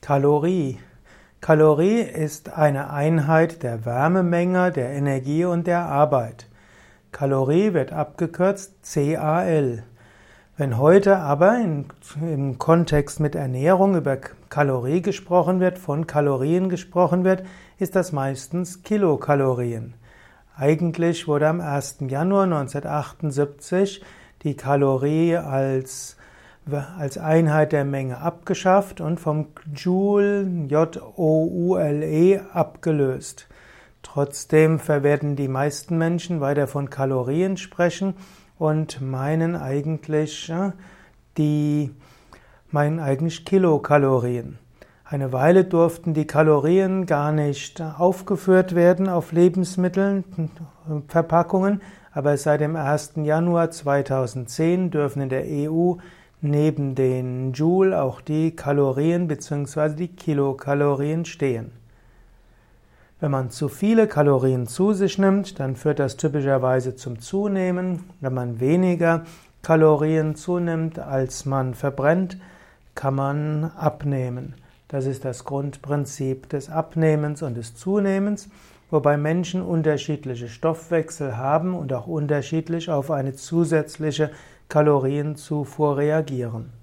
Kalorie. Kalorie ist eine Einheit der Wärmemenge, der Energie und der Arbeit. Kalorie wird abgekürzt CAL. Wenn heute aber in, im Kontext mit Ernährung über Kalorie gesprochen wird, von Kalorien gesprochen wird, ist das meistens Kilokalorien. Eigentlich wurde am 1. Januar 1978 die Kalorie als als Einheit der Menge abgeschafft und vom Joule, J-O-U-L-E, abgelöst. Trotzdem verwerten die meisten Menschen weiter von Kalorien sprechen und meinen eigentlich die, meinen eigentlich Kilokalorien. Eine Weile durften die Kalorien gar nicht aufgeführt werden auf Lebensmitteln, Verpackungen, aber seit dem 1. Januar 2010 dürfen in der EU neben den Joule auch die Kalorien bzw. die Kilokalorien stehen. Wenn man zu viele Kalorien zu sich nimmt, dann führt das typischerweise zum Zunehmen. Wenn man weniger Kalorien zunimmt, als man verbrennt, kann man abnehmen. Das ist das Grundprinzip des Abnehmens und des Zunehmens, wobei Menschen unterschiedliche Stoffwechsel haben und auch unterschiedlich auf eine zusätzliche Kalorienzufuhr reagieren.